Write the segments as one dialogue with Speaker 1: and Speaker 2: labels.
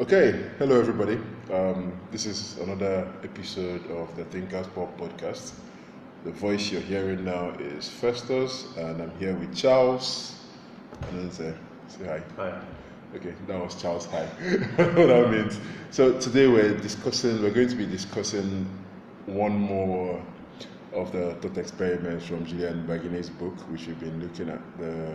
Speaker 1: Okay, hello everybody. Um, this is another episode of the Thinkers Pop podcast. The voice you're hearing now is Festus, and I'm here with Charles. And then say, say hi.
Speaker 2: Hi.
Speaker 1: Okay, that was Charles. Hi. what that means. So today we're discussing. We're going to be discussing one more of the thought experiments from Julian Baggini's book, which we've been looking at the,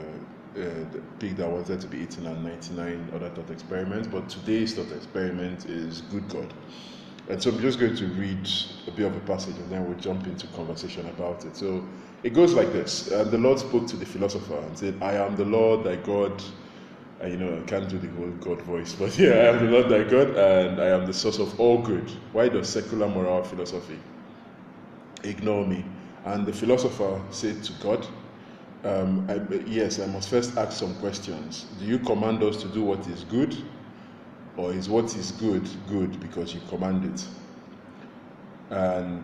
Speaker 1: the pig that wanted to be eaten and 99 other thought experiments. But today's thought experiment is good God. And so I'm just going to read a bit of a passage and then we'll jump into conversation about it. So it goes like this uh, The Lord spoke to the philosopher and said, I am the Lord thy God. And you know, I can't do the whole God voice, but yeah, I am the Lord thy God and I am the source of all good. Why does secular moral philosophy ignore me? And the philosopher said to God, um, I, Yes, I must first ask some questions. Do you command us to do what is good? Or is what is good good because you command it? And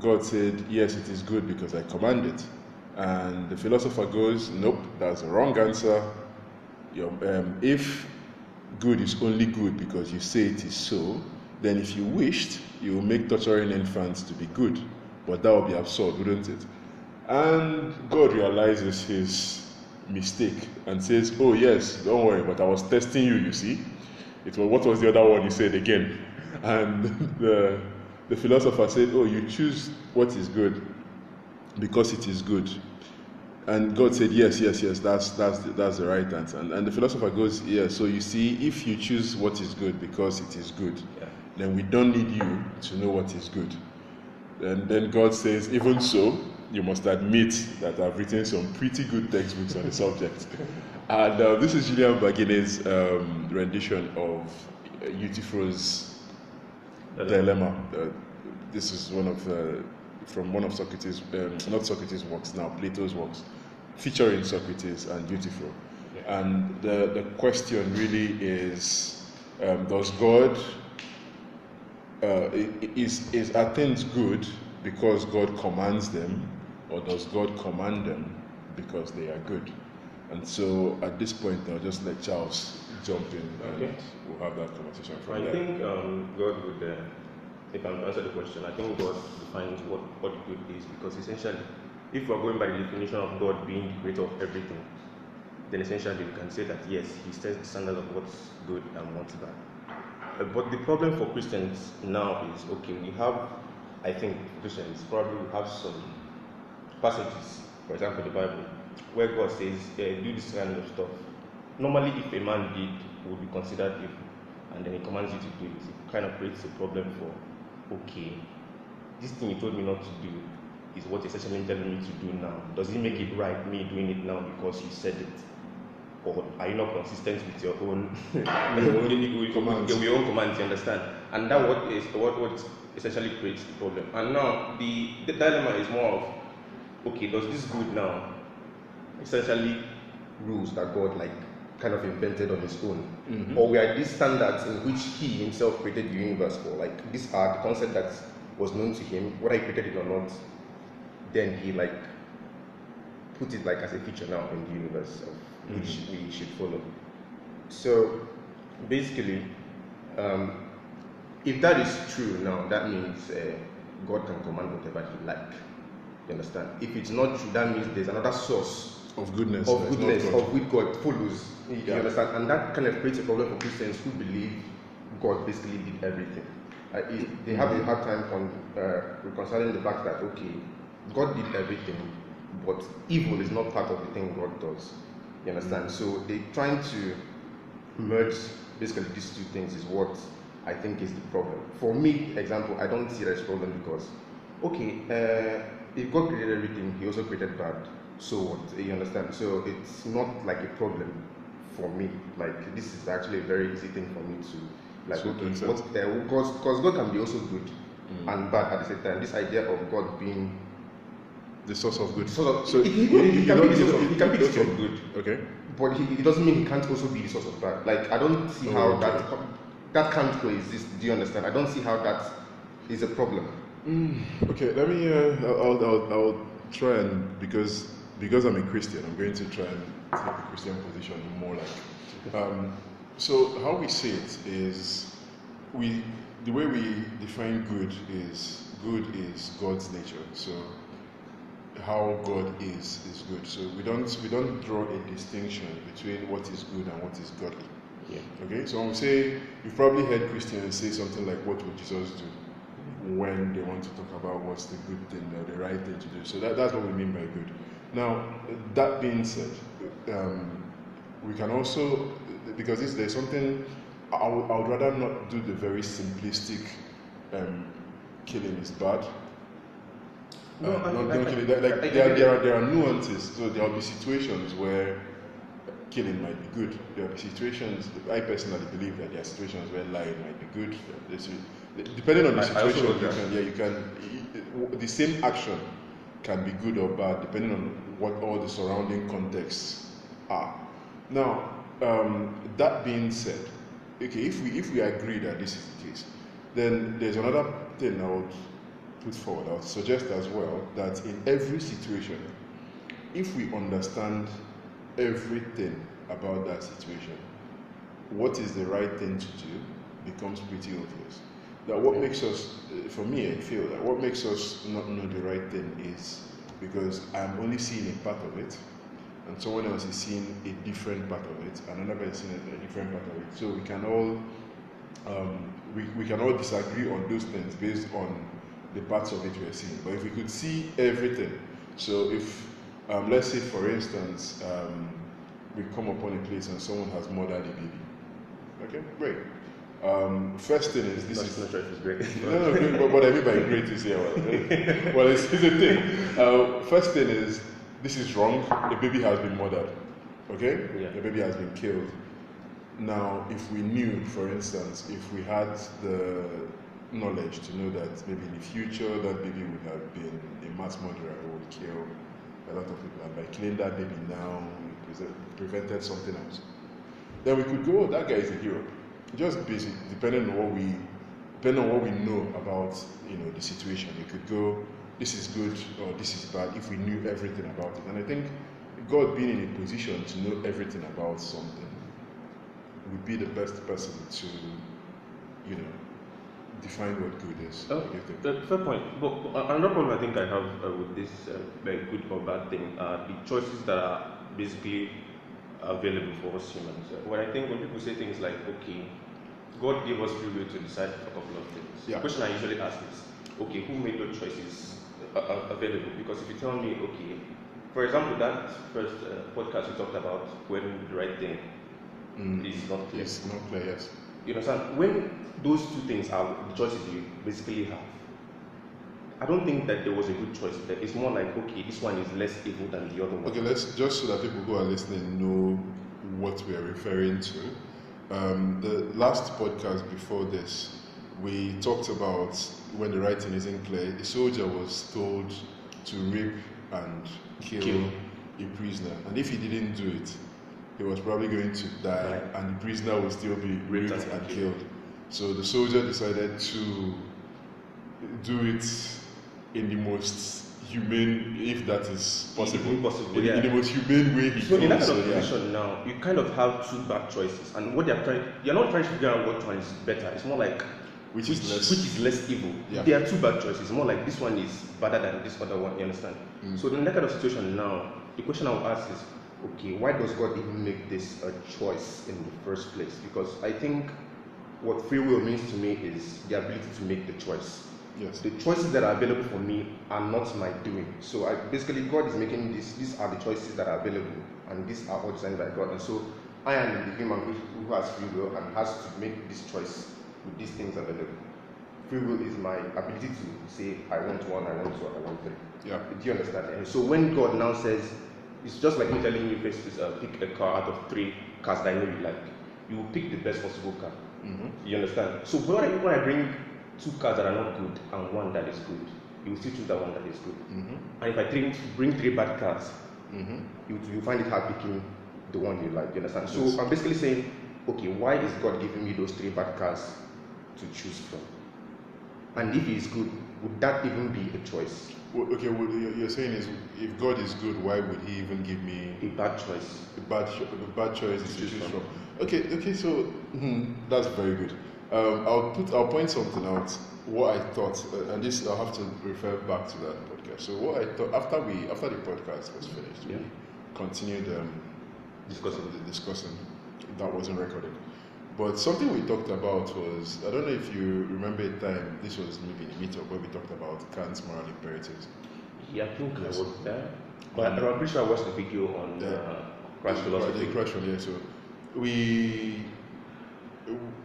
Speaker 1: God said, Yes, it is good because I command it. And the philosopher goes, Nope, that's the wrong answer. Um, if good is only good because you say it is so, then if you wished, you will make torturing infants to be good. But that would be absurd, wouldn't it? And God realizes his mistake and says, Oh, yes, don't worry, but I was testing you, you see. It was what was the other one he said again? And the, the philosopher said, Oh, you choose what is good because it is good. And God said, Yes, yes, yes, that's that's the, that's the right answer. And, and the philosopher goes, Yeah, so you see, if you choose what is good because it is good,
Speaker 2: Yeah.
Speaker 1: then we don't need you to know what is good. And then God says, Even so, you must admit that I've written some pretty good textbooks on the subject. And uh, this is Julian Baggini's um, rendition of uh, Euthyphro's dilemma. Uh, this is one of uh, from one of Socrates, um, not Socrates' works now, Plato's works, featuring Socrates and Euthyphro. And the, the question really is um, Does God, uh, is, is are things good because God commands them, or does God command them because they are good? And so at this point, I'll just let Charles jump in and
Speaker 2: Okay.
Speaker 1: we'll have that conversation from
Speaker 2: I
Speaker 1: there.
Speaker 2: think um, God would, uh, if I'm to answer the question, I think God defines what, what good is because essentially, if we're going by the definition of God being the creator of everything, then essentially we can say that yes, He sets the standard of what's good and what's bad. Uh, but the problem for Christians now is okay, we have, I think, Christians probably we have some passages, for example, the Bible, where God says, do this kind of stuff. Normally, if a man did, it would be considered evil, and then he commands you to do it. It kind of creates a problem for, okay, this thing you told me not to do is what you're essentially telling me to do now. Does it make it right, me doing it now because you said it? Or are you not consistent with your own, with,
Speaker 1: Commands.
Speaker 2: your own commands, you understand? And that what is what, what essentially creates the problem. And now the, the dilemma is more of okay, does this good now essentially rules that God like kind of invented on his own? Or we are these standards in which he himself created the universe for? Like these are the concept that was known to him, whether he created it or not, then he like put it like as a feature now in the universe of which we should follow. So basically, um, if that is true now, that means uh, God can command whatever He like. You understand? If it's not true, that means there's another source
Speaker 1: Of goodness.
Speaker 2: of goodness
Speaker 1: God.
Speaker 2: of which God follows. You
Speaker 1: Yeah.
Speaker 2: understand? And that kind of creates a problem for Christians who believe God basically did everything. Uh, it, they have a hard time on uh, reconciling the fact that okay, God did everything, but evil is not part of the thing God does. You understand? So they're trying to merge basically these two things is what I think is the problem. For me, example, I don't see that as a problem because, okay, uh, if God created everything, He also created bad. So what? You understand? So it's not like a problem for me. Like this is actually a very easy thing for me to like.
Speaker 1: So
Speaker 2: okay, what? Uh, because because God can be also good mm. and bad at the same time. This idea of God being
Speaker 1: the source of good.
Speaker 2: sort of
Speaker 1: So
Speaker 2: he, he,
Speaker 1: you-
Speaker 2: he
Speaker 1: you
Speaker 2: can be the source of, can be the source of good.
Speaker 1: Okay.
Speaker 2: But he, it doesn't mean he can't also be the source of bad. Like I don't see
Speaker 1: Oh,
Speaker 2: how
Speaker 1: okay.
Speaker 2: that that can't coexist. Do you understand? I don't see how that is a problem.
Speaker 1: Okay, let me. Uh, I'll, I'll, I'll try and because because I'm a Christian, I'm going to try and take a Christian position more like. Um, So how we see it is we the way we define good is good is God's nature. So how God is is good. So we don't we don't draw a distinction between what is good and what is godly.
Speaker 2: Yeah.
Speaker 1: Okay, so when we say you've probably heard Christians say something like, "What would Jesus do?" When they want to talk about what's the good thing or the right thing to do. So that, that's what we mean by good. Now, that being said, um, we can also because this, there's something I would, I would rather not do the very simplistic um, killing is bad.
Speaker 2: No,
Speaker 1: Uh,
Speaker 2: I-
Speaker 1: not,
Speaker 2: I-
Speaker 1: not killing. Like, like
Speaker 2: I- I
Speaker 1: there, are, there are there are nuances. So there will be situations where killing might be good. There will be situations. I personally believe that there are situations where lying might be good. There's- depending on the
Speaker 2: I- I
Speaker 1: situation,
Speaker 2: got
Speaker 1: you can yeah you can the same action can be good or bad depending on what all the surrounding contexts are. Now, um, that being said, okay, if we if we agree that this is the case, then there's another thing I would put forward. I would suggest as well that in every situation, if we understand everything about that situation, what is the right thing to do becomes pretty obvious. That what makes us, for me, I feel that what makes us not know the right thing is because I'm only seeing a part of it, and someone else is seeing a different part of it, and another person is seeing a different part of it. So we can all um, we, we can all disagree on those things based on the parts of it we're seeing. But if we could see everything, so if um, let's say for instance um, we come upon a place and someone has murdered a baby, okay, great. Um, first thing is this is
Speaker 2: not sure great.
Speaker 1: no, no, great, but what I mean by great is yeah, well, well it's, it's a thing. Uh, first thing is this is wrong. The baby has been murdered. Okay,
Speaker 2: Yeah.
Speaker 1: the baby has been killed. Now, if we knew, for instance, if we had the knowledge to know that maybe in the future that baby would have been a mass murderer who would kill a lot of people, and by killing that baby now, we prevented something else, then we could go, oh, that guy is a hero. Just basic, depending on what we, depending on what we know about, you know, the situation. We could go, this is good or this is bad if we knew everything about it. And I think God being in a position to know everything about something would be the best person to, you know, define what good is.
Speaker 2: Oh,
Speaker 1: What you think?
Speaker 2: the fair point. But uh, another problem I think I have uh, with this uh, like good or bad thing are the choices that are basically available for us humans. When I think when people say things like, okay, God gave us free will to decide a couple of things.
Speaker 1: Yeah.
Speaker 2: The question I usually ask is, okay, who made those choices available? Because if you tell me, okay, for example, that first uh, podcast we talked about when the right thing
Speaker 1: Mm,
Speaker 2: is not clear.
Speaker 1: It's not clear, yes.
Speaker 2: You understand? When those two things are the choices you basically have, I don't think that there was a good choice. That It's more like, okay, this one is less evil than the other one.
Speaker 1: Okay, let's just so that people who are listening know what we are referring to. Um, the last podcast before this, we talked about when the writing isn't clear. A soldier was told to rape and kill,
Speaker 2: Kill.
Speaker 1: a prisoner, and if he didn't do it, he was probably going to die,
Speaker 2: Right.
Speaker 1: and the prisoner would still be
Speaker 2: Raped
Speaker 1: raped
Speaker 2: and
Speaker 1: and
Speaker 2: killed.
Speaker 1: killed. So the soldier decided to do it in the most humane, if that is possible,
Speaker 2: Impossible,
Speaker 1: in,
Speaker 2: yeah.
Speaker 1: in the most humane way
Speaker 2: So in that kind of
Speaker 1: yeah.
Speaker 2: now, you kind of have two bad choices, and what they're trying, you're not trying to figure out what one is better. It's more like
Speaker 1: Which is less-
Speaker 2: which is less evil.
Speaker 1: Yeah.
Speaker 2: There are two bad choices. More like this one is better than this other one. You understand?
Speaker 1: Mm.
Speaker 2: So in that kind of situation now, the question I will ask is, okay, why does God even make this a choice in the first place? Because I think what free will means to me is the ability to make the choice.
Speaker 1: Yes.
Speaker 2: The choices that are available for me are not my doing. So I basically God is making this. These are the choices that are available, and these are all designed by God. And so I am the human who, who has free will and has to make this choice with these things available. Free will is my ability to say I want one, I want two, I want three.
Speaker 1: Yeah.
Speaker 2: Do you understand? And so when God now says, it's just like me telling you, to uh, pick a car out of three cars that I know you like. You will pick the best possible car.
Speaker 1: Mhm.
Speaker 2: You understand? So when I, when I bring two cars that are not good and one that is good, you will still choose the one that is good.
Speaker 1: Mhm.
Speaker 2: And if I bring, bring three bad cars,
Speaker 1: Mhm.
Speaker 2: you you find it hard picking the one you like. You understand? So
Speaker 1: Yes.
Speaker 2: I'm basically saying, okay, why is God giving me those three bad cars to choose from? And if He is good, would that even be a choice?
Speaker 1: Well, okay, what you're you're saying is if God is good, why would He even give me
Speaker 2: A bad choice?
Speaker 1: a bad, cho- a bad choice to choose from? Okay, okay, so hmm, that's very good. Um, I'll put, I'll point something out. What I thought, uh, and this I'll have to refer back to that podcast. So what I thought after we, after the podcast was finished,
Speaker 2: Yeah.
Speaker 1: we continued um,
Speaker 2: Discussing.
Speaker 1: the discussing. That wasn't recorded. But something we talked about was I don't know if you remember a time. This was maybe in a meetup where we talked about Kant's moral imperatives.
Speaker 2: Yeah, I think
Speaker 1: Yes.
Speaker 2: I was there. But I'm pretty sure I watched the video on
Speaker 1: Yeah.
Speaker 2: uh, Crash Philosophy.
Speaker 1: the crash yeah. So we,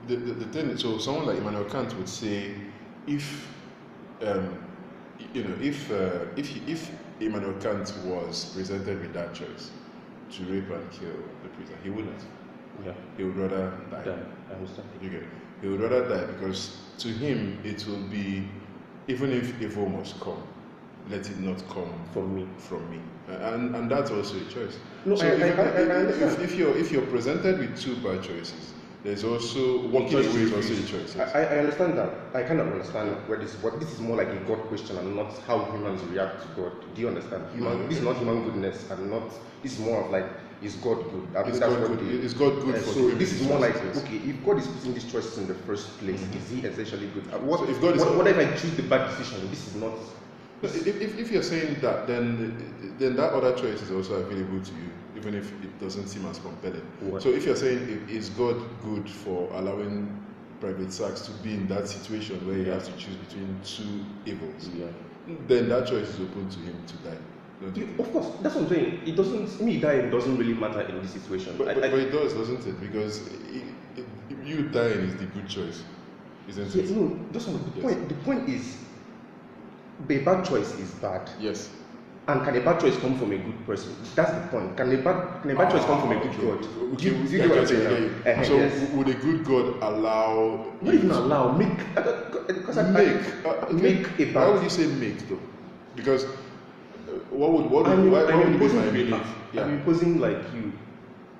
Speaker 1: the, the, the thing. So someone like Immanuel Kant would say, if, um, you know, if uh, if he, if Immanuel Kant was presented with that choice to rape and kill the prisoner, he wouldn't.
Speaker 2: Yeah,
Speaker 1: He would rather die.
Speaker 2: yeah, I understand.
Speaker 1: You get? He would rather die because to him it will be, even if evil must come, let it not come
Speaker 2: For me.
Speaker 1: from me, and and that's also a choice.
Speaker 2: No,
Speaker 1: so
Speaker 2: I-
Speaker 1: if,
Speaker 2: I-
Speaker 1: if-
Speaker 2: I- I
Speaker 1: if- if you're if you're presented with two bad choices, there's also walking
Speaker 2: Choice
Speaker 1: away is a choice.
Speaker 2: I, I understand that. I kind of understand where this what this is more like a God question and not how humans react to God. Do you understand? Human
Speaker 1: Mhm.
Speaker 2: this is not human goodness and not this is more of like is God good? I
Speaker 1: Is
Speaker 2: that's
Speaker 1: God
Speaker 2: what
Speaker 1: good?
Speaker 2: the-
Speaker 1: Is God good
Speaker 2: Uh,
Speaker 1: for
Speaker 2: so this is more like okay, if God is putting these choices in the first place, is He essentially good? Uh, What
Speaker 1: So if God is-
Speaker 2: what, what if I choose the bad decision? This is not.
Speaker 1: No, If, if, if you're saying that, then then that other choice is also available to you, even if it doesn't seem as compelling.
Speaker 2: What?
Speaker 1: So if you're saying i- is God good for allowing private Sachs to be in that situation where he has to choose between two evils,
Speaker 2: Yeah.
Speaker 1: then that choice is open to him to die. You
Speaker 2: Of course, that's what I'm saying. It doesn't me dying doesn't really matter in this situation.
Speaker 1: But, but,
Speaker 2: I-
Speaker 1: but it does, doesn't it? Because i i you dying is the good choice, isn't
Speaker 2: Yeah,
Speaker 1: it?
Speaker 2: no, that's not the
Speaker 1: Yes.
Speaker 2: point. The point is, the bad choice is bad,
Speaker 1: Yes.
Speaker 2: And can a bad choice come from a good person? That's the point. Can a bad can a bad choice come from a good
Speaker 1: Ah.
Speaker 2: God?
Speaker 1: Okay,
Speaker 2: you, you
Speaker 1: I
Speaker 2: get what I'm saying
Speaker 1: I
Speaker 2: now?
Speaker 1: get you.
Speaker 2: Eh,
Speaker 1: So
Speaker 2: yes.
Speaker 1: would a good God allow
Speaker 2: Not even allow make because I,
Speaker 1: make
Speaker 2: I,
Speaker 1: uh, okay.
Speaker 2: make a
Speaker 1: Why would you say make though? Because uh, what would what would
Speaker 2: I'm,
Speaker 1: why,
Speaker 2: I'm
Speaker 1: why would
Speaker 2: imposing,
Speaker 1: my belief?
Speaker 2: I'm imposing like you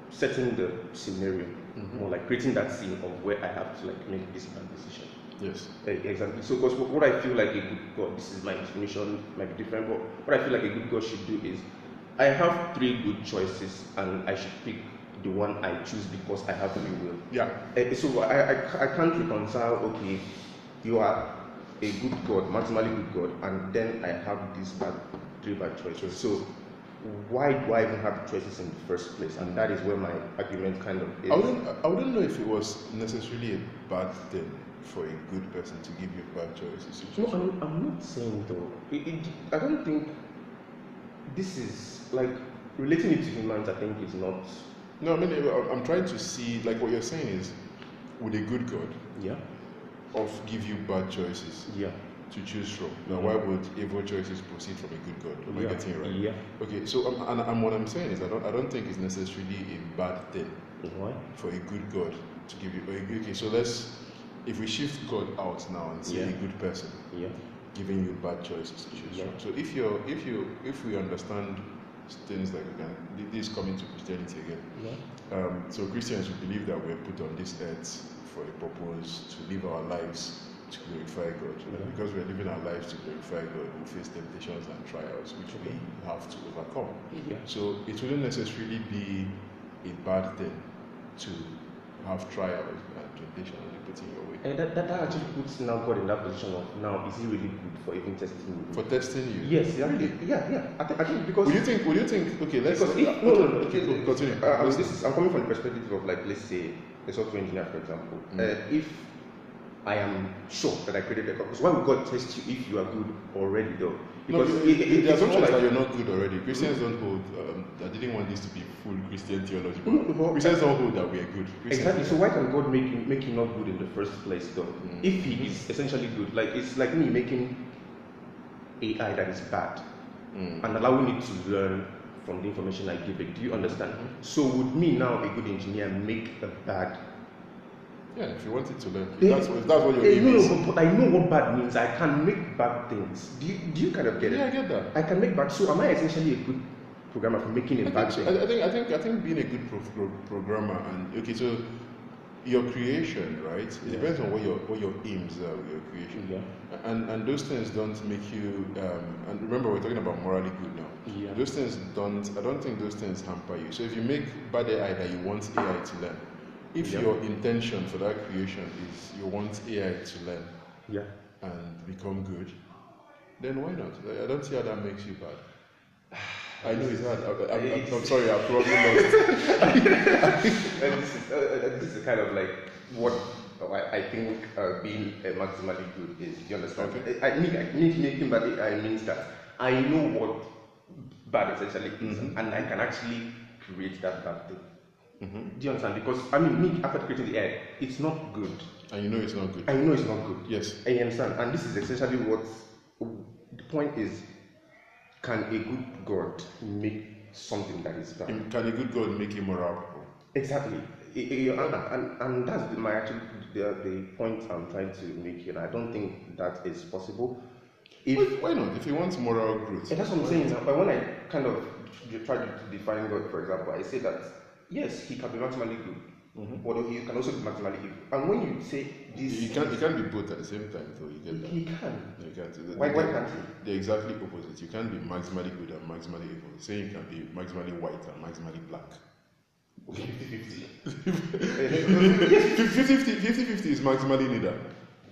Speaker 2: setting the scenario,
Speaker 1: Mhm.
Speaker 2: or like creating that scene of where I have to like make this bad decision.
Speaker 1: Yes.
Speaker 2: Eh, Exactly. So, because what I feel like a good God, this is my definition, might be different, but what I feel like a good God should do is, I have three good choices, and I should pick the one I choose because I have free will.
Speaker 1: Yeah.
Speaker 2: Eh, So I, I, I can't reconcile. Okay, you are a good God, maximally good God, and then I have these bad three bad choices. So why do I even have choices in the first place? And that is where my argument kind of is.
Speaker 1: I wouldn't I wouldn't know if it was necessarily a bad thing for a good person to give you bad choices.
Speaker 2: No, I'm, I'm not saying though. It, it, I don't think this is like relating it to humans. I think is not.
Speaker 1: No, I mean I'm- trying to see like what you're saying is would a good God
Speaker 2: Yeah.
Speaker 1: of give you bad choices
Speaker 2: Yeah.
Speaker 1: to choose from? Now
Speaker 2: Mhm.
Speaker 1: why would evil choices proceed from a good God? Am I getting it right?
Speaker 2: Yeah.
Speaker 1: Okay, so um, and, and what I'm saying is I don't I don't think it's necessarily a bad thing
Speaker 2: Why?
Speaker 1: for a good God to give you. Okay, so let's if we shift God out now and say
Speaker 2: Yeah.
Speaker 1: a good person
Speaker 2: Yeah.
Speaker 1: giving you bad choices to choose
Speaker 2: Yeah.
Speaker 1: from. So if you're if you if we understand things like we can this is coming to Christianity again.
Speaker 2: Yeah.
Speaker 1: Um, so Christians we believe that we're put on this earth for a purpose to live our lives to glorify God. And
Speaker 2: Yeah.
Speaker 1: because we're living our lives to glorify God, we face temptations and trials which we have to overcome.
Speaker 2: Yeah.
Speaker 1: So it wouldn't necessarily be a bad thing to have trials and temptations put in your way.
Speaker 2: And that, that, that actually puts now God in that position of now is he really good for even testing me?
Speaker 1: For testing you.
Speaker 2: yes, exactly. Yeah, yeah. I think, I think because
Speaker 1: Would you think? Would you think? Okay, let's.
Speaker 2: because if,
Speaker 1: uh,
Speaker 2: no, no, no,
Speaker 1: okay, go- continue.
Speaker 2: Uh, I mean, this is, I'm coming from the perspective of like, let's say, a software engineer, for example.
Speaker 1: Mm.
Speaker 2: Uh, if I am sure that I created a because why would God test you if you are good already, though?
Speaker 1: No,
Speaker 2: Because
Speaker 1: the,
Speaker 2: it-
Speaker 1: the,
Speaker 2: it-
Speaker 1: the assumption is
Speaker 2: like-
Speaker 1: that you're not good already. Christians don't hold. Um, I didn't want this to be full Christian theology, but
Speaker 2: No, but-
Speaker 1: Christians don't hold that we are good. Christians
Speaker 2: Exactly. So why can God make you make you not good in the first place, though?
Speaker 1: Mm.
Speaker 2: If He is essentially good, like it's like me making AI that is bad
Speaker 1: Mm.
Speaker 2: and allowing it to learn from the information I give it. Do you understand? So would me now, a good engineer, make a bad?
Speaker 1: Yeah, if you wanted to learn, that's what that's what your aim
Speaker 2: no,
Speaker 1: is.
Speaker 2: no, but, I know what bad means. I can make bad things. Do you, do you kind of get it?
Speaker 1: Yeah, I get that.
Speaker 2: I can make bad. So am I essentially a good programmer for making a
Speaker 1: I
Speaker 2: bad
Speaker 1: think,
Speaker 2: thing?
Speaker 1: I, I think I think I think being a good pro- pro- programmer and okay, so your creation, right? It
Speaker 2: Yeah.
Speaker 1: depends on what your what your aims are with your creation.
Speaker 2: Yeah.
Speaker 1: And and those things don't make you. Um, and remember, we're talking about morally good now.
Speaker 2: Yeah.
Speaker 1: Those things don't. I don't think those things hamper you. So if you make bad AI that you want AI to learn, if
Speaker 2: Yeah.
Speaker 1: your intention for that creation is you want AI to learn
Speaker 2: Yeah.
Speaker 1: and become good, then why not? I- I don't see how that makes you bad. I know it's hard. I, I'm sorry, I've probably lost.
Speaker 2: and this is, uh, uh, this is kind of like what I, I think uh, being uh, maximally good is. Do you understand?
Speaker 1: Okay.
Speaker 2: I, I mean, I mean, making bad AI means that I know what bad essentially is, and I can actually create that bad thing. Mm-hmm. Do you understand? Because I mean, me after creating the AI, it's not good.
Speaker 1: And you know it's not good.
Speaker 2: I know it's not good.
Speaker 1: Yes.
Speaker 2: I understand, and this is essentially what the point is. Can a good God make something that is bad?
Speaker 1: Can a good God make immoral people?
Speaker 2: Exactly. And, and, and that's the, my actually the, the point I'm trying to make here. I don't think that is possible. If
Speaker 1: Why, why not? If he wants moral growth.
Speaker 2: that's what I'm saying. But when I kind of try to define God, for example, I say that yes, he can be maximally good, but he can also be maximally evil. And when you say this,
Speaker 1: You can't, you can't be both at the same time, though. You get that.
Speaker 2: he can.
Speaker 1: Can't. The-
Speaker 2: Why, why can't he?
Speaker 1: They're exactly opposite. You can't be maximally good and maximally evil. Saying you can be maximally white and maximally black.
Speaker 2: Okay, 50
Speaker 1: 50 50 is maximally neither.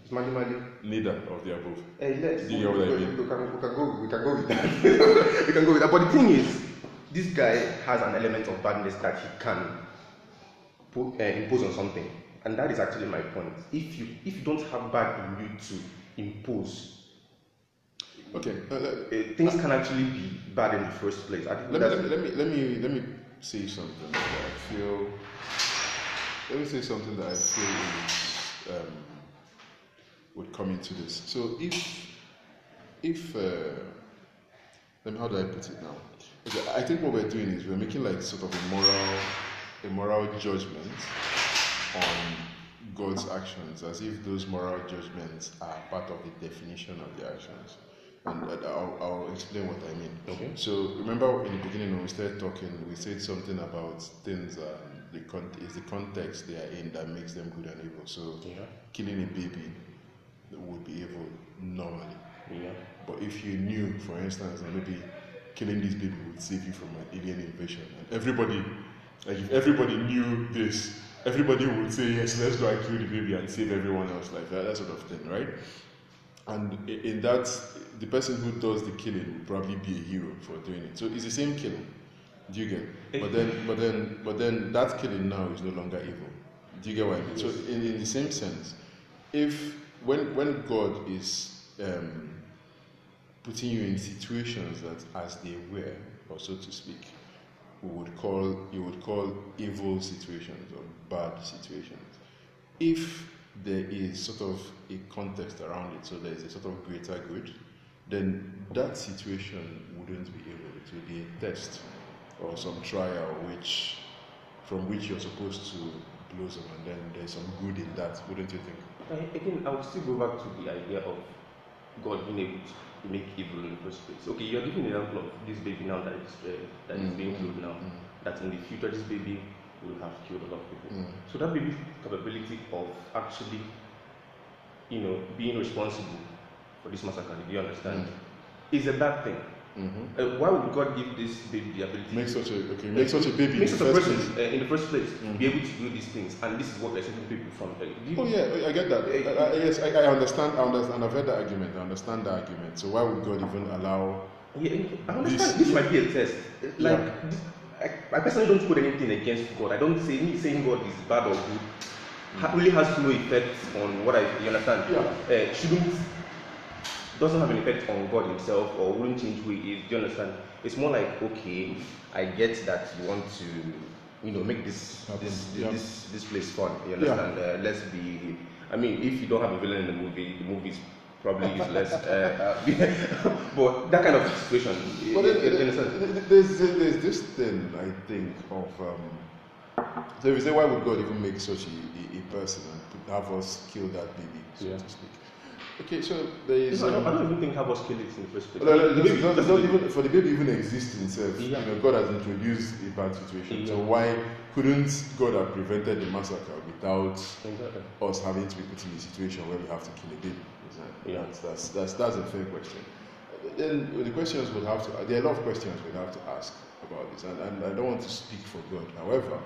Speaker 2: It's maximally.
Speaker 1: Neither of the above.
Speaker 2: Eh, let's
Speaker 1: Do you get what I mean?
Speaker 2: we, can, we can go we can go with that. we can go with that. But the thing is, this guy has an element of badness that he can put, uh, impose on something, and that is actually my point. If you if you don't have bad in you to impose,
Speaker 1: Okay. uh,
Speaker 2: uh, things can actually be bad in the first place. I think
Speaker 1: let, me, let, me, let me let me let me say something that I feel. Let me say something that I feel um, would come into this. So if if uh, let me how do I put it now? Okay, I think what we're doing is we're making like sort of a moral a moral judgment on God's actions, as if those moral judgments are part of the definition of the actions. And uh, I'll, I'll explain what I mean.
Speaker 2: Okay.
Speaker 1: So remember in the beginning when we started talking, we said something about things. Um, the con- is the context they are in that makes them good and evil. So
Speaker 2: Yeah.
Speaker 1: killing a baby would be evil normally.
Speaker 2: yeah.
Speaker 1: But if you knew, for instance, maybe killing these people would save you from an alien invasion, and everybody, like if everybody knew this, everybody would say, yes, let's go and kill the baby and save everyone else, like that, that sort of thing, right? And in that, the person who does the killing would probably be a hero for doing it. So it's the same killing. Do you get? But then, but then, but then that killing now is no longer evil. Do you get what I mean? So in, in the same sense, if when when God is um, putting you in situations that, as they were, or so to speak, we would call you would call evil situations or bad situations. If there is sort of a context around it, so there is a sort of greater good, then that situation wouldn't be. It would be a test or some trial which from which you're supposed to blossom and then there's some good in that, wouldn't you think?
Speaker 2: I- Again, I would still go back to the idea of God being able to make evil in the first place. Okay, you're giving an example of this baby now that is uh, that is
Speaker 1: Mm,
Speaker 2: being
Speaker 1: mm,
Speaker 2: killed now.
Speaker 1: mm.
Speaker 2: That in the future this baby will have killed a lot of people.
Speaker 1: Mm.
Speaker 2: So that baby's capability of actually, you know, being responsible for this massacre, do you understand, is a bad thing.
Speaker 1: Mm-hmm.
Speaker 2: Uh, why would God give this baby the ability?
Speaker 1: Make such a okay, make such a baby in
Speaker 2: Make
Speaker 1: the
Speaker 2: such a
Speaker 1: first
Speaker 2: person
Speaker 1: place.
Speaker 2: uh, in the first place
Speaker 1: Mhm.
Speaker 2: be able to do these things, and this is what we're setting people from. Uh, you-
Speaker 1: Oh yeah, I get that.
Speaker 2: Eh,
Speaker 1: I, I, yes, I, I understand. I understand. I've heard that argument. I understand that argument. So why would God even allow?
Speaker 2: Yeah, I understand.
Speaker 1: This-
Speaker 2: This, might be a test. Like,
Speaker 1: Yeah.
Speaker 2: this, I, I personally don't put anything against God. I don't say me saying God is bad or good. ha- Really has no effect on what I. You understand?
Speaker 1: Yeah.
Speaker 2: Uh, shouldn't doesn't have an effect on God Himself or wouldn't change who He is. Do you understand? It's more like okay, I get that you want to, you know, make this
Speaker 1: Happen.
Speaker 2: this
Speaker 1: Yeah.
Speaker 2: this this place fun. You
Speaker 1: Yeah.
Speaker 2: understand? Uh, let's be. I mean, if you don't have a villain in the movie, the movie is probably useless. uh, uh, but that kind of situation,
Speaker 1: But then,
Speaker 2: you understand?
Speaker 1: there's there's this thing I think of. Um, so if you say why would God even make such a, a, a person and have us kill that baby, so
Speaker 2: Yeah.
Speaker 1: to speak? Okay, so there is.
Speaker 2: I, don't, I
Speaker 1: um,
Speaker 2: don't even think have us kill it in the first place.
Speaker 1: No, no,
Speaker 2: The
Speaker 1: no,
Speaker 2: baby
Speaker 1: not, not even for the baby even exist himself.
Speaker 2: Yeah.
Speaker 1: You know, God has introduced a bad situation. So why couldn't God have prevented the massacre without
Speaker 2: Exactly.
Speaker 1: us having to be put in a situation where we have to kill a baby?
Speaker 2: Yeah.
Speaker 1: That's, that's, that's, that's a fair question. Then the questions would have to, there are a lot of questions we'd have to ask about this, and, and I don't want to speak for God. However,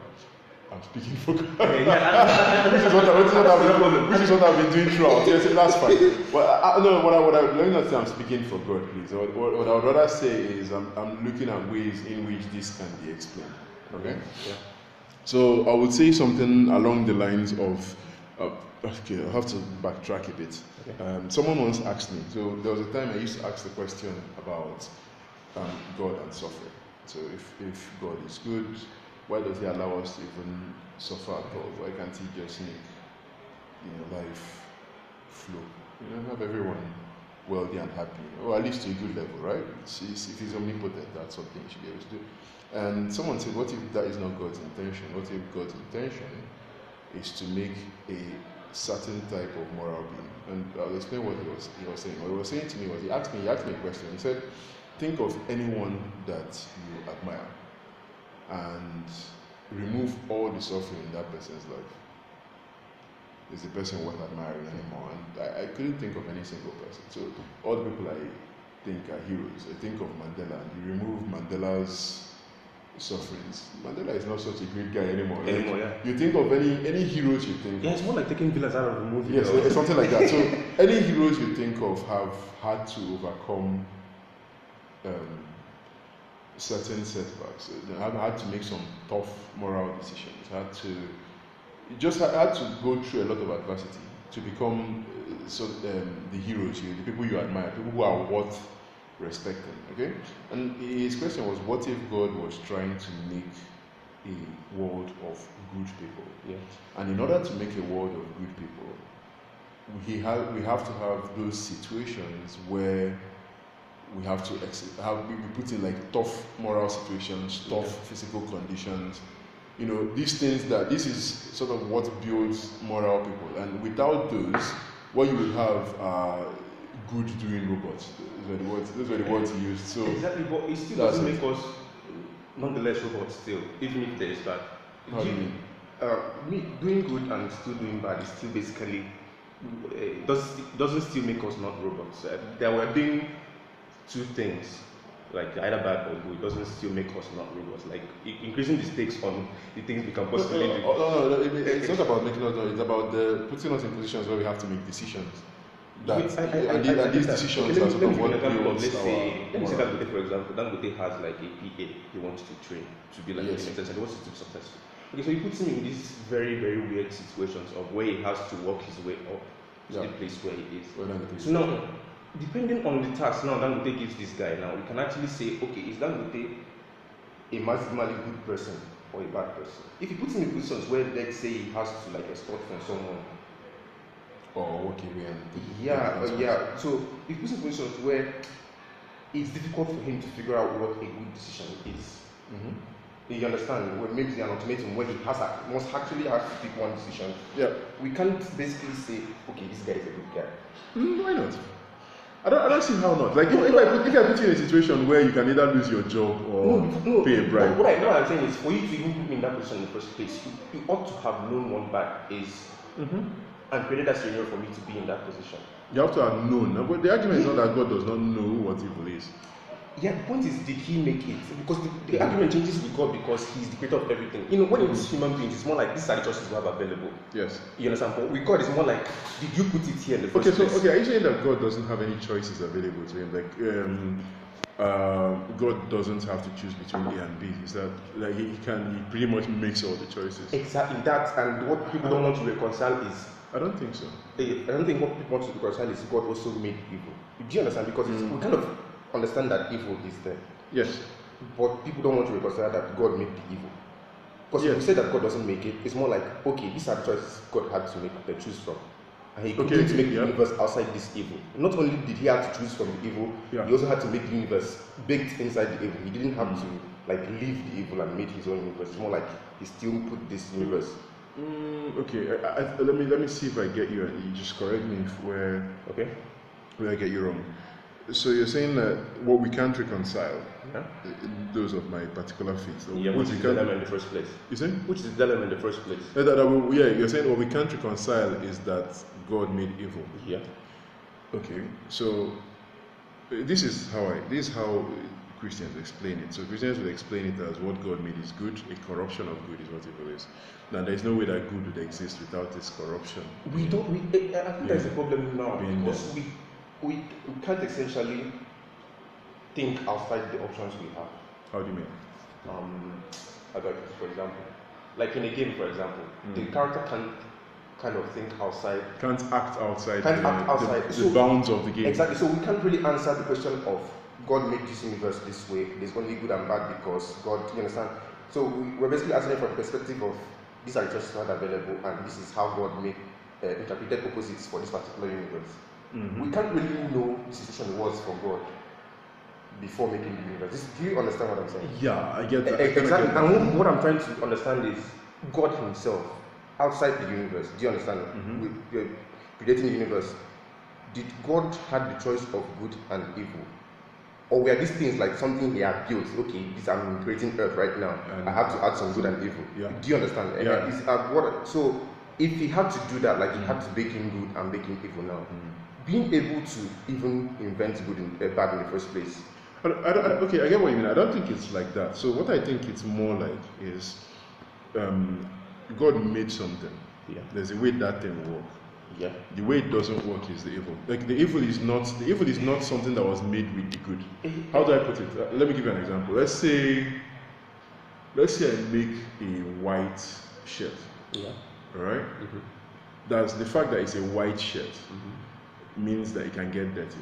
Speaker 1: I'm speaking for God.
Speaker 2: Yeah, yeah,
Speaker 1: which is what, I- which is what I've been, which is what I've been doing throughout. Yes, that's fine. Well, I, I- no, what I, what I, let me not say I'm speaking for God, please. What, what, what I would rather say is I'm, I'm looking at ways in which this can be explained. Okay.
Speaker 2: Yeah.
Speaker 1: So I would say something along the lines of, uh, okay, I'll have to backtrack a bit.
Speaker 2: Okay.
Speaker 1: Um, someone once asked me, so there was a time I used to ask the question about um, God and suffering. So if, if God is good, why does he allow us to even suffer at all? Why can't he just make you know, life flow? You know, have everyone wealthy and happy, or at least to a good level, right? It's, it's, if he's omnipotent, that's something he should be able to do. And someone said, what if that is not God's intention? What if God's intention is to make a certain type of moral being? And I'll explain what he was, he was saying. What he was saying to me was, he asked me, he asked me a question. He said, think of anyone that you admire and remove all the suffering in that person's life. Is the person worth admiring anymore? And I, I couldn't think of any single person. So all the people I think are heroes. I think of Mandela, and you remove Mandela's sufferings. Mandela is not such a great guy anymore. Like,
Speaker 2: Anymore, yeah.
Speaker 1: You think of any any heroes you think
Speaker 2: Yeah,
Speaker 1: of.
Speaker 2: it's more like taking villains out of the movie.
Speaker 1: Yes,
Speaker 2: or-
Speaker 1: it's something like that. So any heroes you think of have had to overcome um, certain setbacks. They have had to make some tough moral decisions. Had to you just had, had to go through a lot of adversity to become uh, so um, the heroes, you, the people you admire, people who are worth respecting. Okay, and his question was, what if God was trying to make a world of good people?
Speaker 2: Yeah.
Speaker 1: And in order to make a world of good people, we have, we have to have those situations where we have to ex- have, we we put in like tough moral situations, tough
Speaker 2: Yeah.
Speaker 1: physical conditions. You know, these things that this is sort of what builds moral people. And without those, what you would have are good doing robots. Those were the words, those were the words he used. So
Speaker 2: Exactly, but it still doesn't
Speaker 1: it.
Speaker 2: make us nonetheless robots still, even if there is that.
Speaker 1: How do you mean?
Speaker 2: Uh, me doing good and still doing bad is still basically uh, does doesn't still make us not robots. Uh, that we're doing two things, like either bad or good, doesn't still make us not robots. Like increasing the stakes on the things we can
Speaker 1: No,
Speaker 2: possibly
Speaker 1: no,
Speaker 2: do.
Speaker 1: no, no, no, it- it's not about making us. It's about the putting us in positions where we have to make decisions. That
Speaker 2: I- I-
Speaker 1: and,
Speaker 2: I-
Speaker 1: and
Speaker 2: think
Speaker 1: these decisions
Speaker 2: okay,
Speaker 1: are
Speaker 2: let me-
Speaker 1: sort
Speaker 2: let
Speaker 1: of
Speaker 2: me
Speaker 1: what
Speaker 2: an example let's say, let me say. Dangote, for example. Dangote has like a PA he wants to train to be like
Speaker 1: Yes.
Speaker 2: him, and he wants to be successful. Okay, so he puts him in these very, very weird situations of where he has to work his way up to
Speaker 1: Yeah.
Speaker 2: the place where he is.
Speaker 1: Well,
Speaker 2: So now, depending on the task now Dangote gives this guy, now we can actually say, okay, is Dangote a maximally good person or a bad person? If he puts him in positions where, let's say, he has to like extort from someone,
Speaker 1: or work away and
Speaker 2: yeah, uh, yeah. So if puts in positions where it's difficult for him to figure out what a good decision is.
Speaker 1: hmm
Speaker 2: You understand? Where maybe an ultimatum where he has a, must actually have to pick one decision.
Speaker 1: Yeah.
Speaker 2: We can't basically say, okay, this guy is a good guy.
Speaker 1: Mm, why not? I don't, I don't see how not. Like if, if I put, if I put you in a situation where you can either lose your job or pay a bribe.
Speaker 2: What, I, what I'm saying is, for you to even put me in that position in the first place, you, you ought to have known what bad is
Speaker 1: Mhm.
Speaker 2: and created that scenario for me to be in that position.
Speaker 1: You have to have known. But the argument is not that God does not know what evil is.
Speaker 2: Yeah, the point is, did he make it? Because the, the argument changes with God because he's the creator of everything. You know, when it's human beings, it's more like these are the choices we have available.
Speaker 1: Yes.
Speaker 2: You understand? But with God, it's more like, did you put it here in the first
Speaker 1: Okay, so
Speaker 2: place?
Speaker 1: okay, are you saying that God doesn't have any choices available to him? Like um, uh, God doesn't have to choose between A and B. Is that like he, he can he pretty much makes all the choices?
Speaker 2: Exactly that, and what people don't want to reconcile is
Speaker 1: I don't think so.
Speaker 2: Eh, I don't think what people want to reconcile is God also made evil. Do you understand? Because it's, we kind of understand that evil is there,
Speaker 1: Yes.
Speaker 2: but people don't want to reconcile that God made the evil. Because if
Speaker 1: Yes.
Speaker 2: we say that God doesn't make it, it's more like okay, these are the choices God had to make to choose from, and He
Speaker 1: Okay,
Speaker 2: continued to make the universe outside this evil. Not only did He have to choose from the evil,
Speaker 1: Yeah.
Speaker 2: He also had to make the universe baked inside the evil. He didn't have
Speaker 1: Mm.
Speaker 2: to like leave the evil and make His own universe. It's more like He still put this universe.
Speaker 1: Mm, okay, I, I, let me let me see if I get you. and You just correct me if where
Speaker 2: Okay.
Speaker 1: where I get you wrong. So you're saying that what we can't reconcile,
Speaker 2: Yeah.
Speaker 1: those of my particular faith, or
Speaker 2: Yeah. Which is the dilemma in the first place?
Speaker 1: You saying?
Speaker 2: Which is the dilemma in the first place?
Speaker 1: Yeah, that, that we- yeah, you're saying what we can't reconcile is that God made evil.
Speaker 2: Yeah.
Speaker 1: Okay, so uh, this is how I this is how Christians explain it. So Christians will explain it as what God made is good, a corruption of good is what evil is. Now there's no way that good would exist without this corruption.
Speaker 2: We don't. We, I I think there's a
Speaker 1: Yeah.
Speaker 2: problem now
Speaker 1: Being
Speaker 2: because we, we we can't essentially think outside the options we have.
Speaker 1: How do you mean?
Speaker 2: Um, how do I put for example, like in a game, for example, the
Speaker 1: Mm.
Speaker 2: character can't kind of think outside.
Speaker 1: Can't act outside,
Speaker 2: Can't
Speaker 1: the,
Speaker 2: act outside.
Speaker 1: the,
Speaker 2: So-
Speaker 1: the bounds of the game.
Speaker 2: Exactly. So we can't really answer the question of God made this universe this way. There's only good and bad because God. You understand? So we- we're basically answering from the perspective of these are choices not available, and this is how God made uh, interpreted opposites for this particular universe.
Speaker 1: Mhm.
Speaker 2: We can't really know the situation was for God before making the universe. Do you understand what I'm saying?
Speaker 1: Yeah, I get that.
Speaker 2: Exactly.
Speaker 1: get that.
Speaker 2: And what, I'm trying to understand is God Himself outside the universe. Do you understand?
Speaker 1: Mhm.
Speaker 2: With uh, creating the universe, did God had the choice of good and evil? Or were these things like something he had built? Okay, this I'm creating earth right now.
Speaker 1: And-
Speaker 2: I have to add some good and evil.
Speaker 1: Yeah.
Speaker 2: Do you understand? And
Speaker 1: Yeah.
Speaker 2: Is, uh, what, so if he had to do that, like he had to make him good and make him evil now,
Speaker 1: Mm.
Speaker 2: Being able to even invent good and uh, bad in the first place.
Speaker 1: I I I- okay, I get what you mean. I don't think it's like that. So what I think it's more like is um, God made something.
Speaker 2: Yeah.
Speaker 1: There's a way that thing work.
Speaker 2: Yeah.
Speaker 1: The way it doesn't work is the evil. Like the evil is not the evil is not something that was made with the good. How do I put it? Uh, let me give you an example. Let's say, let's say I make a white shirt.
Speaker 2: Yeah.
Speaker 1: All right?
Speaker 2: Mhm.
Speaker 1: That's the fact that it's a white shirt
Speaker 2: Mhm.
Speaker 1: Means that it can get dirty.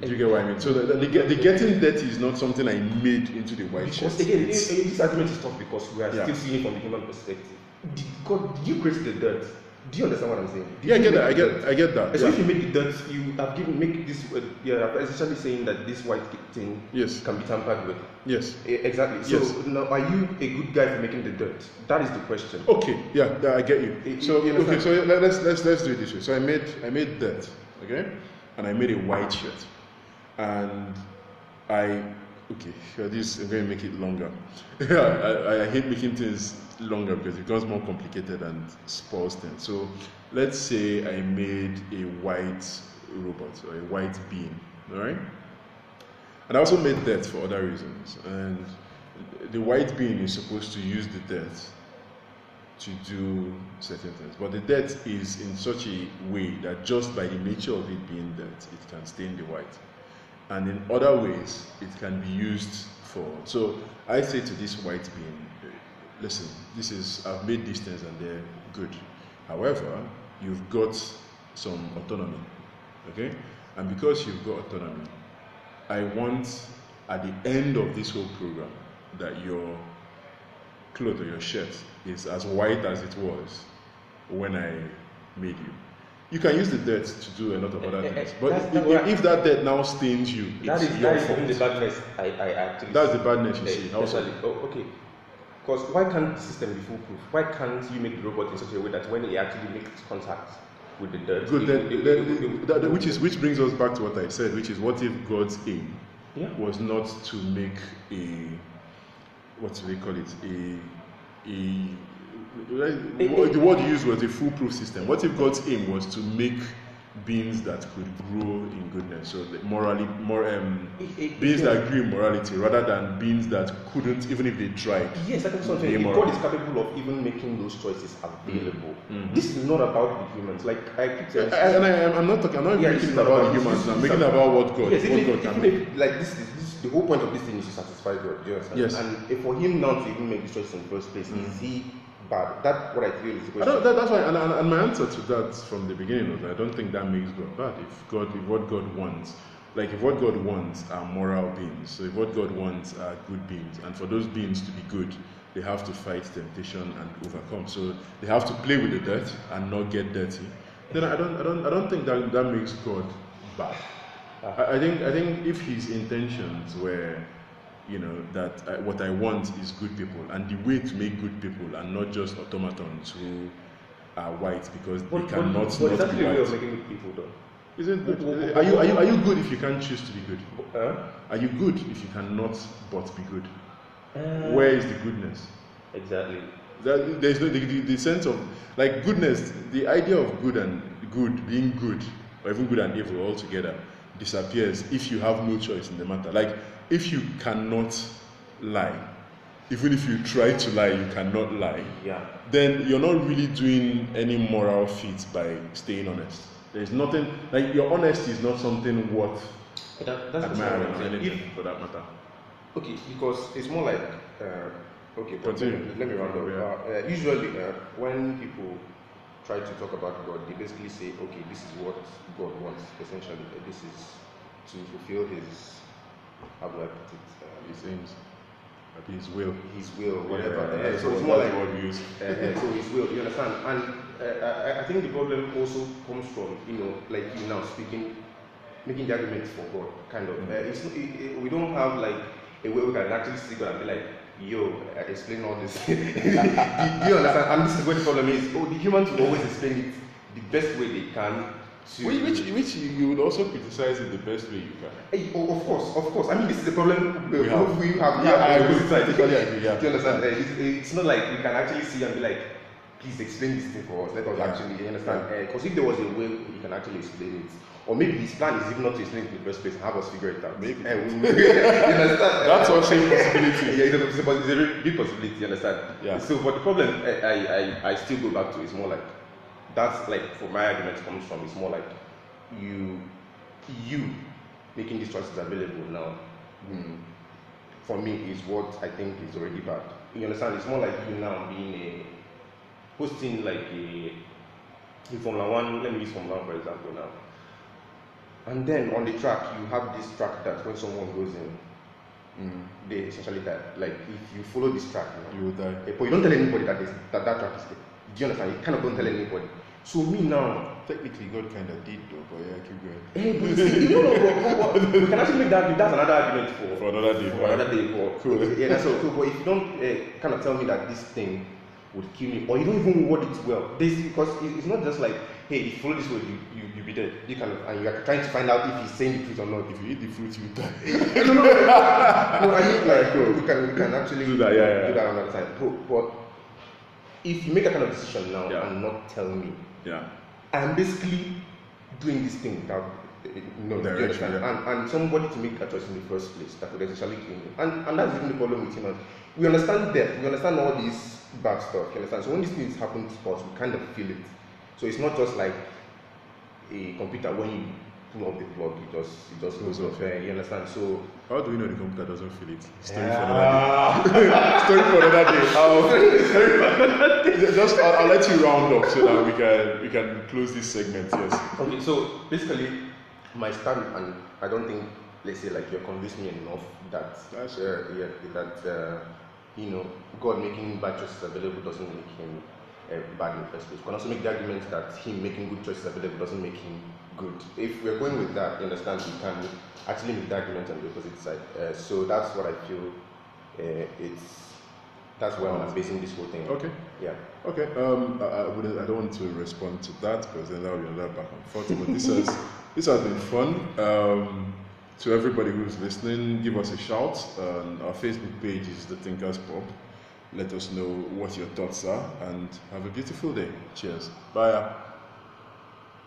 Speaker 1: Do you get what I mean? So the, the, the, get- the getting dirty is not something I made into the white shirt.
Speaker 2: Because again,
Speaker 1: It's-
Speaker 2: it- this argument is tough because we are
Speaker 1: Yeah.
Speaker 2: still seeing it from the human perspective. Did God, did you create the dirt? Do you understand what I'm saying?
Speaker 1: Yeah, I get that. I get,
Speaker 2: dirt?
Speaker 1: I get that.
Speaker 2: So
Speaker 1: yeah.
Speaker 2: if you make the dirt, you have given make this. Uh, you are essentially saying that this white thing
Speaker 1: Yes.
Speaker 2: can be tampered with.
Speaker 1: Yes.
Speaker 2: E- Exactly. So
Speaker 1: Yes.
Speaker 2: now, are you a good guy for making the dirt? That is the question.
Speaker 1: Okay. Yeah, I get you.
Speaker 2: You-
Speaker 1: So
Speaker 2: you
Speaker 1: okay. So let- let's let's let's do it this way. So I made I made that. Okay, and I made a white shirt, and I okay. This I'm going to make it longer. I, I hate making things longer because it becomes more complicated and spoils things. So let's say I made a white robot or a white being. All right. And I also made dirt for other reasons. And the white being is supposed to use the dirt to do certain things. But the dirt is in such a way that just by the nature of it being dirt, it can stain the white. And in other ways, it can be used for. So I say to this white being, eh, listen, this is I've made these things and they're good. However, you've got some autonomy. Okay? And because you've got autonomy, I want at the end of this whole program that your clothes or your shirt is as white as it was when I made you. You can use the dirt to do a lot of other
Speaker 2: Eh, eh,
Speaker 1: things,
Speaker 2: eh,
Speaker 1: but
Speaker 2: that's-
Speaker 1: if,
Speaker 2: that's what I-
Speaker 1: if that dirt now stains you,
Speaker 2: That
Speaker 1: it's
Speaker 2: is
Speaker 1: your
Speaker 2: that is
Speaker 1: fault.
Speaker 2: even the badness I, I actually.
Speaker 1: That's the badness you see. Also,
Speaker 2: oh, okay. Because why can't the system be foolproof? Why can't you make the robot in such a way that when it actually makes contact with the dirt,
Speaker 1: good.
Speaker 2: it-
Speaker 1: Then,
Speaker 2: it- it-
Speaker 1: that- which is which brings us back to what I said, which is what if God's aim
Speaker 2: yeah.
Speaker 1: was not to make a what do they call it a a the word used was a foolproof system. What if God's aim was to make beings that could grow in goodness, so the morally, more um, beings that grew in morality, rather than beings that couldn't, even if they tried.
Speaker 2: Yes, that is something. If. God is capable of even making those choices available,
Speaker 1: Mhm.
Speaker 2: this is not about the humans. Like I keep
Speaker 1: I,
Speaker 2: saying,
Speaker 1: I- and I, I'm not talking. I'm not making
Speaker 2: this
Speaker 1: it about
Speaker 2: about-
Speaker 1: the humans
Speaker 2: this
Speaker 1: I'm making
Speaker 2: about-
Speaker 1: about what God,
Speaker 2: yes,
Speaker 1: what
Speaker 2: even,
Speaker 1: God can make.
Speaker 2: like this is the whole point of this thing is to satisfy God. Do you understand?
Speaker 1: Yes.
Speaker 2: And for him now to even make the choice in the first place, is he bad? That's what I feel is the question.
Speaker 1: that, that's why, and, and, and my answer to that from the beginning was I don't think that makes God bad. If God, if what God wants, like if what God wants are moral beings, so if what God wants are good beings, and for those beings to be good, they have to fight temptation and overcome. So they have to play with the dirt and not get dirty. Then I don't, I don't, I don't think that that makes God bad. Ah. I, I think, I think if His intentions were you know that I, what I want is good people, and the way to make good people are not just automatons who are white because
Speaker 2: But,
Speaker 1: they cannot
Speaker 2: but,
Speaker 1: not
Speaker 2: but
Speaker 1: be
Speaker 2: a way of
Speaker 1: white.
Speaker 2: making good people, though.
Speaker 1: Isn't
Speaker 2: But- but-
Speaker 1: Are you, are you are you good if you can't choose to be good?
Speaker 2: Huh?
Speaker 1: Are you good if you cannot but be good?
Speaker 2: Uh,
Speaker 1: Where is the goodness?
Speaker 2: exactly?
Speaker 1: That, there's no the, the, the sense of like goodness. The idea of good and good being good, or even good and evil all together, disappears if you have no choice in the matter. Like, if you cannot lie, even if you try to lie, you cannot lie,
Speaker 2: Yeah.
Speaker 1: then you're not really doing any moral feat by staying honest. There's nothing, like, your honesty is not something worth
Speaker 2: That, that's
Speaker 1: admiring or
Speaker 2: If-
Speaker 1: for that matter.
Speaker 2: Okay, because it's more like uh, okay.
Speaker 1: Continue.
Speaker 2: Let, let me round up.
Speaker 1: Yeah.
Speaker 2: Uh, uh, usually, uh, when people try to talk about God, they basically say, okay, this is what God wants. Essentially, this is to fulfill His how do I put it? Uh,
Speaker 1: His aims, his will.
Speaker 2: his will, whatever.
Speaker 1: Yeah, that's
Speaker 2: so it's more like uh, so his will. You understand? And uh, I, I think the problem also comes from you know, like you now speaking, making the argument for God. Kind of. Uh, it's it, it, we don't have like a way we can actually see God and be like, yo, uh, explain all this. do, do you understand? And this is where the problem is. Oh, the humans will always explain it the best way they can.
Speaker 1: Which, which, which you would also criticize in the best way you can.
Speaker 2: Eh, hey, oh, of course, of course. I mean, this is the problem uh,
Speaker 1: We
Speaker 2: we
Speaker 1: have.
Speaker 2: We have.
Speaker 1: Yeah, I
Speaker 2: on
Speaker 1: agree.
Speaker 2: sides.
Speaker 1: Totally agree, yeah.
Speaker 2: Do you understand? Uh, it's, eh, it's not like we can actually see and be like, please explain this thing for us. Let us
Speaker 1: Yeah.
Speaker 2: actually you understand. Because if there was a way you can actually explain it, or maybe his plan is even not to explain it in the first place, have us figure it out.
Speaker 1: Maybe.
Speaker 2: Uh, we, you understand?
Speaker 1: That's also a possibility.
Speaker 2: yeah, it's a, it's, a, a big possibility. You understand?
Speaker 1: Yeah.
Speaker 2: So, but the problem I, I, I, I still go back to is more like that's like for my argument comes from It's more like you you making these choices available now mm, for me is what I think is already bad. You understand? It's more like you now being a hosting like a in Formula One. Let me use Formula One for example now. And then on the track, you have this track that when someone goes in,
Speaker 1: Mm,
Speaker 2: they essentially die. Like if you follow this track, you know,
Speaker 1: you will die.
Speaker 2: But you don't tell anybody that, this, that that track is there. Do you understand? You kind of don't tell anybody. So me now,
Speaker 1: Technically, God kind of did though, but yeah, keep going.
Speaker 2: eh, but you see, you know, but, but, but, we can actually make that. That's another argument for
Speaker 1: For another day.
Speaker 2: for another day. For,
Speaker 1: Cool.
Speaker 2: Yeah, that's so cool. But if you don't uh, kind of tell me that this thing would kill me, or you don't even word it well, this because it- it's not just like, hey, if you follow this way, you you you be dead. You of and you are trying to find out if he's saying the truth or not.
Speaker 1: If you eat the fruit, you die.
Speaker 2: no, no, no. no, I mean like no, we can we can actually
Speaker 1: Do that, yeah, yeah.
Speaker 2: do that another time. But, but if you make that kind of decision now
Speaker 1: Yeah.
Speaker 2: and not tell me,
Speaker 1: yeah.
Speaker 2: I'm basically doing this thing without uh, no do you
Speaker 1: Direction, yeah.
Speaker 2: And, and somebody to make that choice in the first place that could essentially kill me. And and that's even the problem with humans. We understand death, we understand all this bad stuff, you understand? So when these things happen to us, we kind of feel it. So it's not just like a computer when you pull up the plug, it just it just goes off. you understand? So
Speaker 1: How do we know the computer doesn't feel it? Story for another day. Story for another day. Um, just, I'll, I'll let you round up so that we can we can close this segment. Yes.
Speaker 2: Okay, so basically, my stand, and I don't think, let's say, like you're convinced me enough that,
Speaker 1: That's-
Speaker 2: uh, yeah, that uh, you know, God making bad choices available doesn't make him uh, bad in the first place. We can also make the argument that him making good choices available doesn't make him good. If we're going with that, you understand, we can actually make the argument on the opposite side. Uh, so that's what I feel. Uh, it's that's where I'm basing this whole thing.
Speaker 1: Okay.
Speaker 2: Yeah.
Speaker 1: Okay. Um, I, I wouldn't. I don't want to respond to that because then that will be another back and forth. But this has this has been fun. Um, to everybody who's listening, give us a shout. Um, our Facebook page is the Thinkers Pub. Let us know what your thoughts are and have a beautiful day. Cheers. Bye.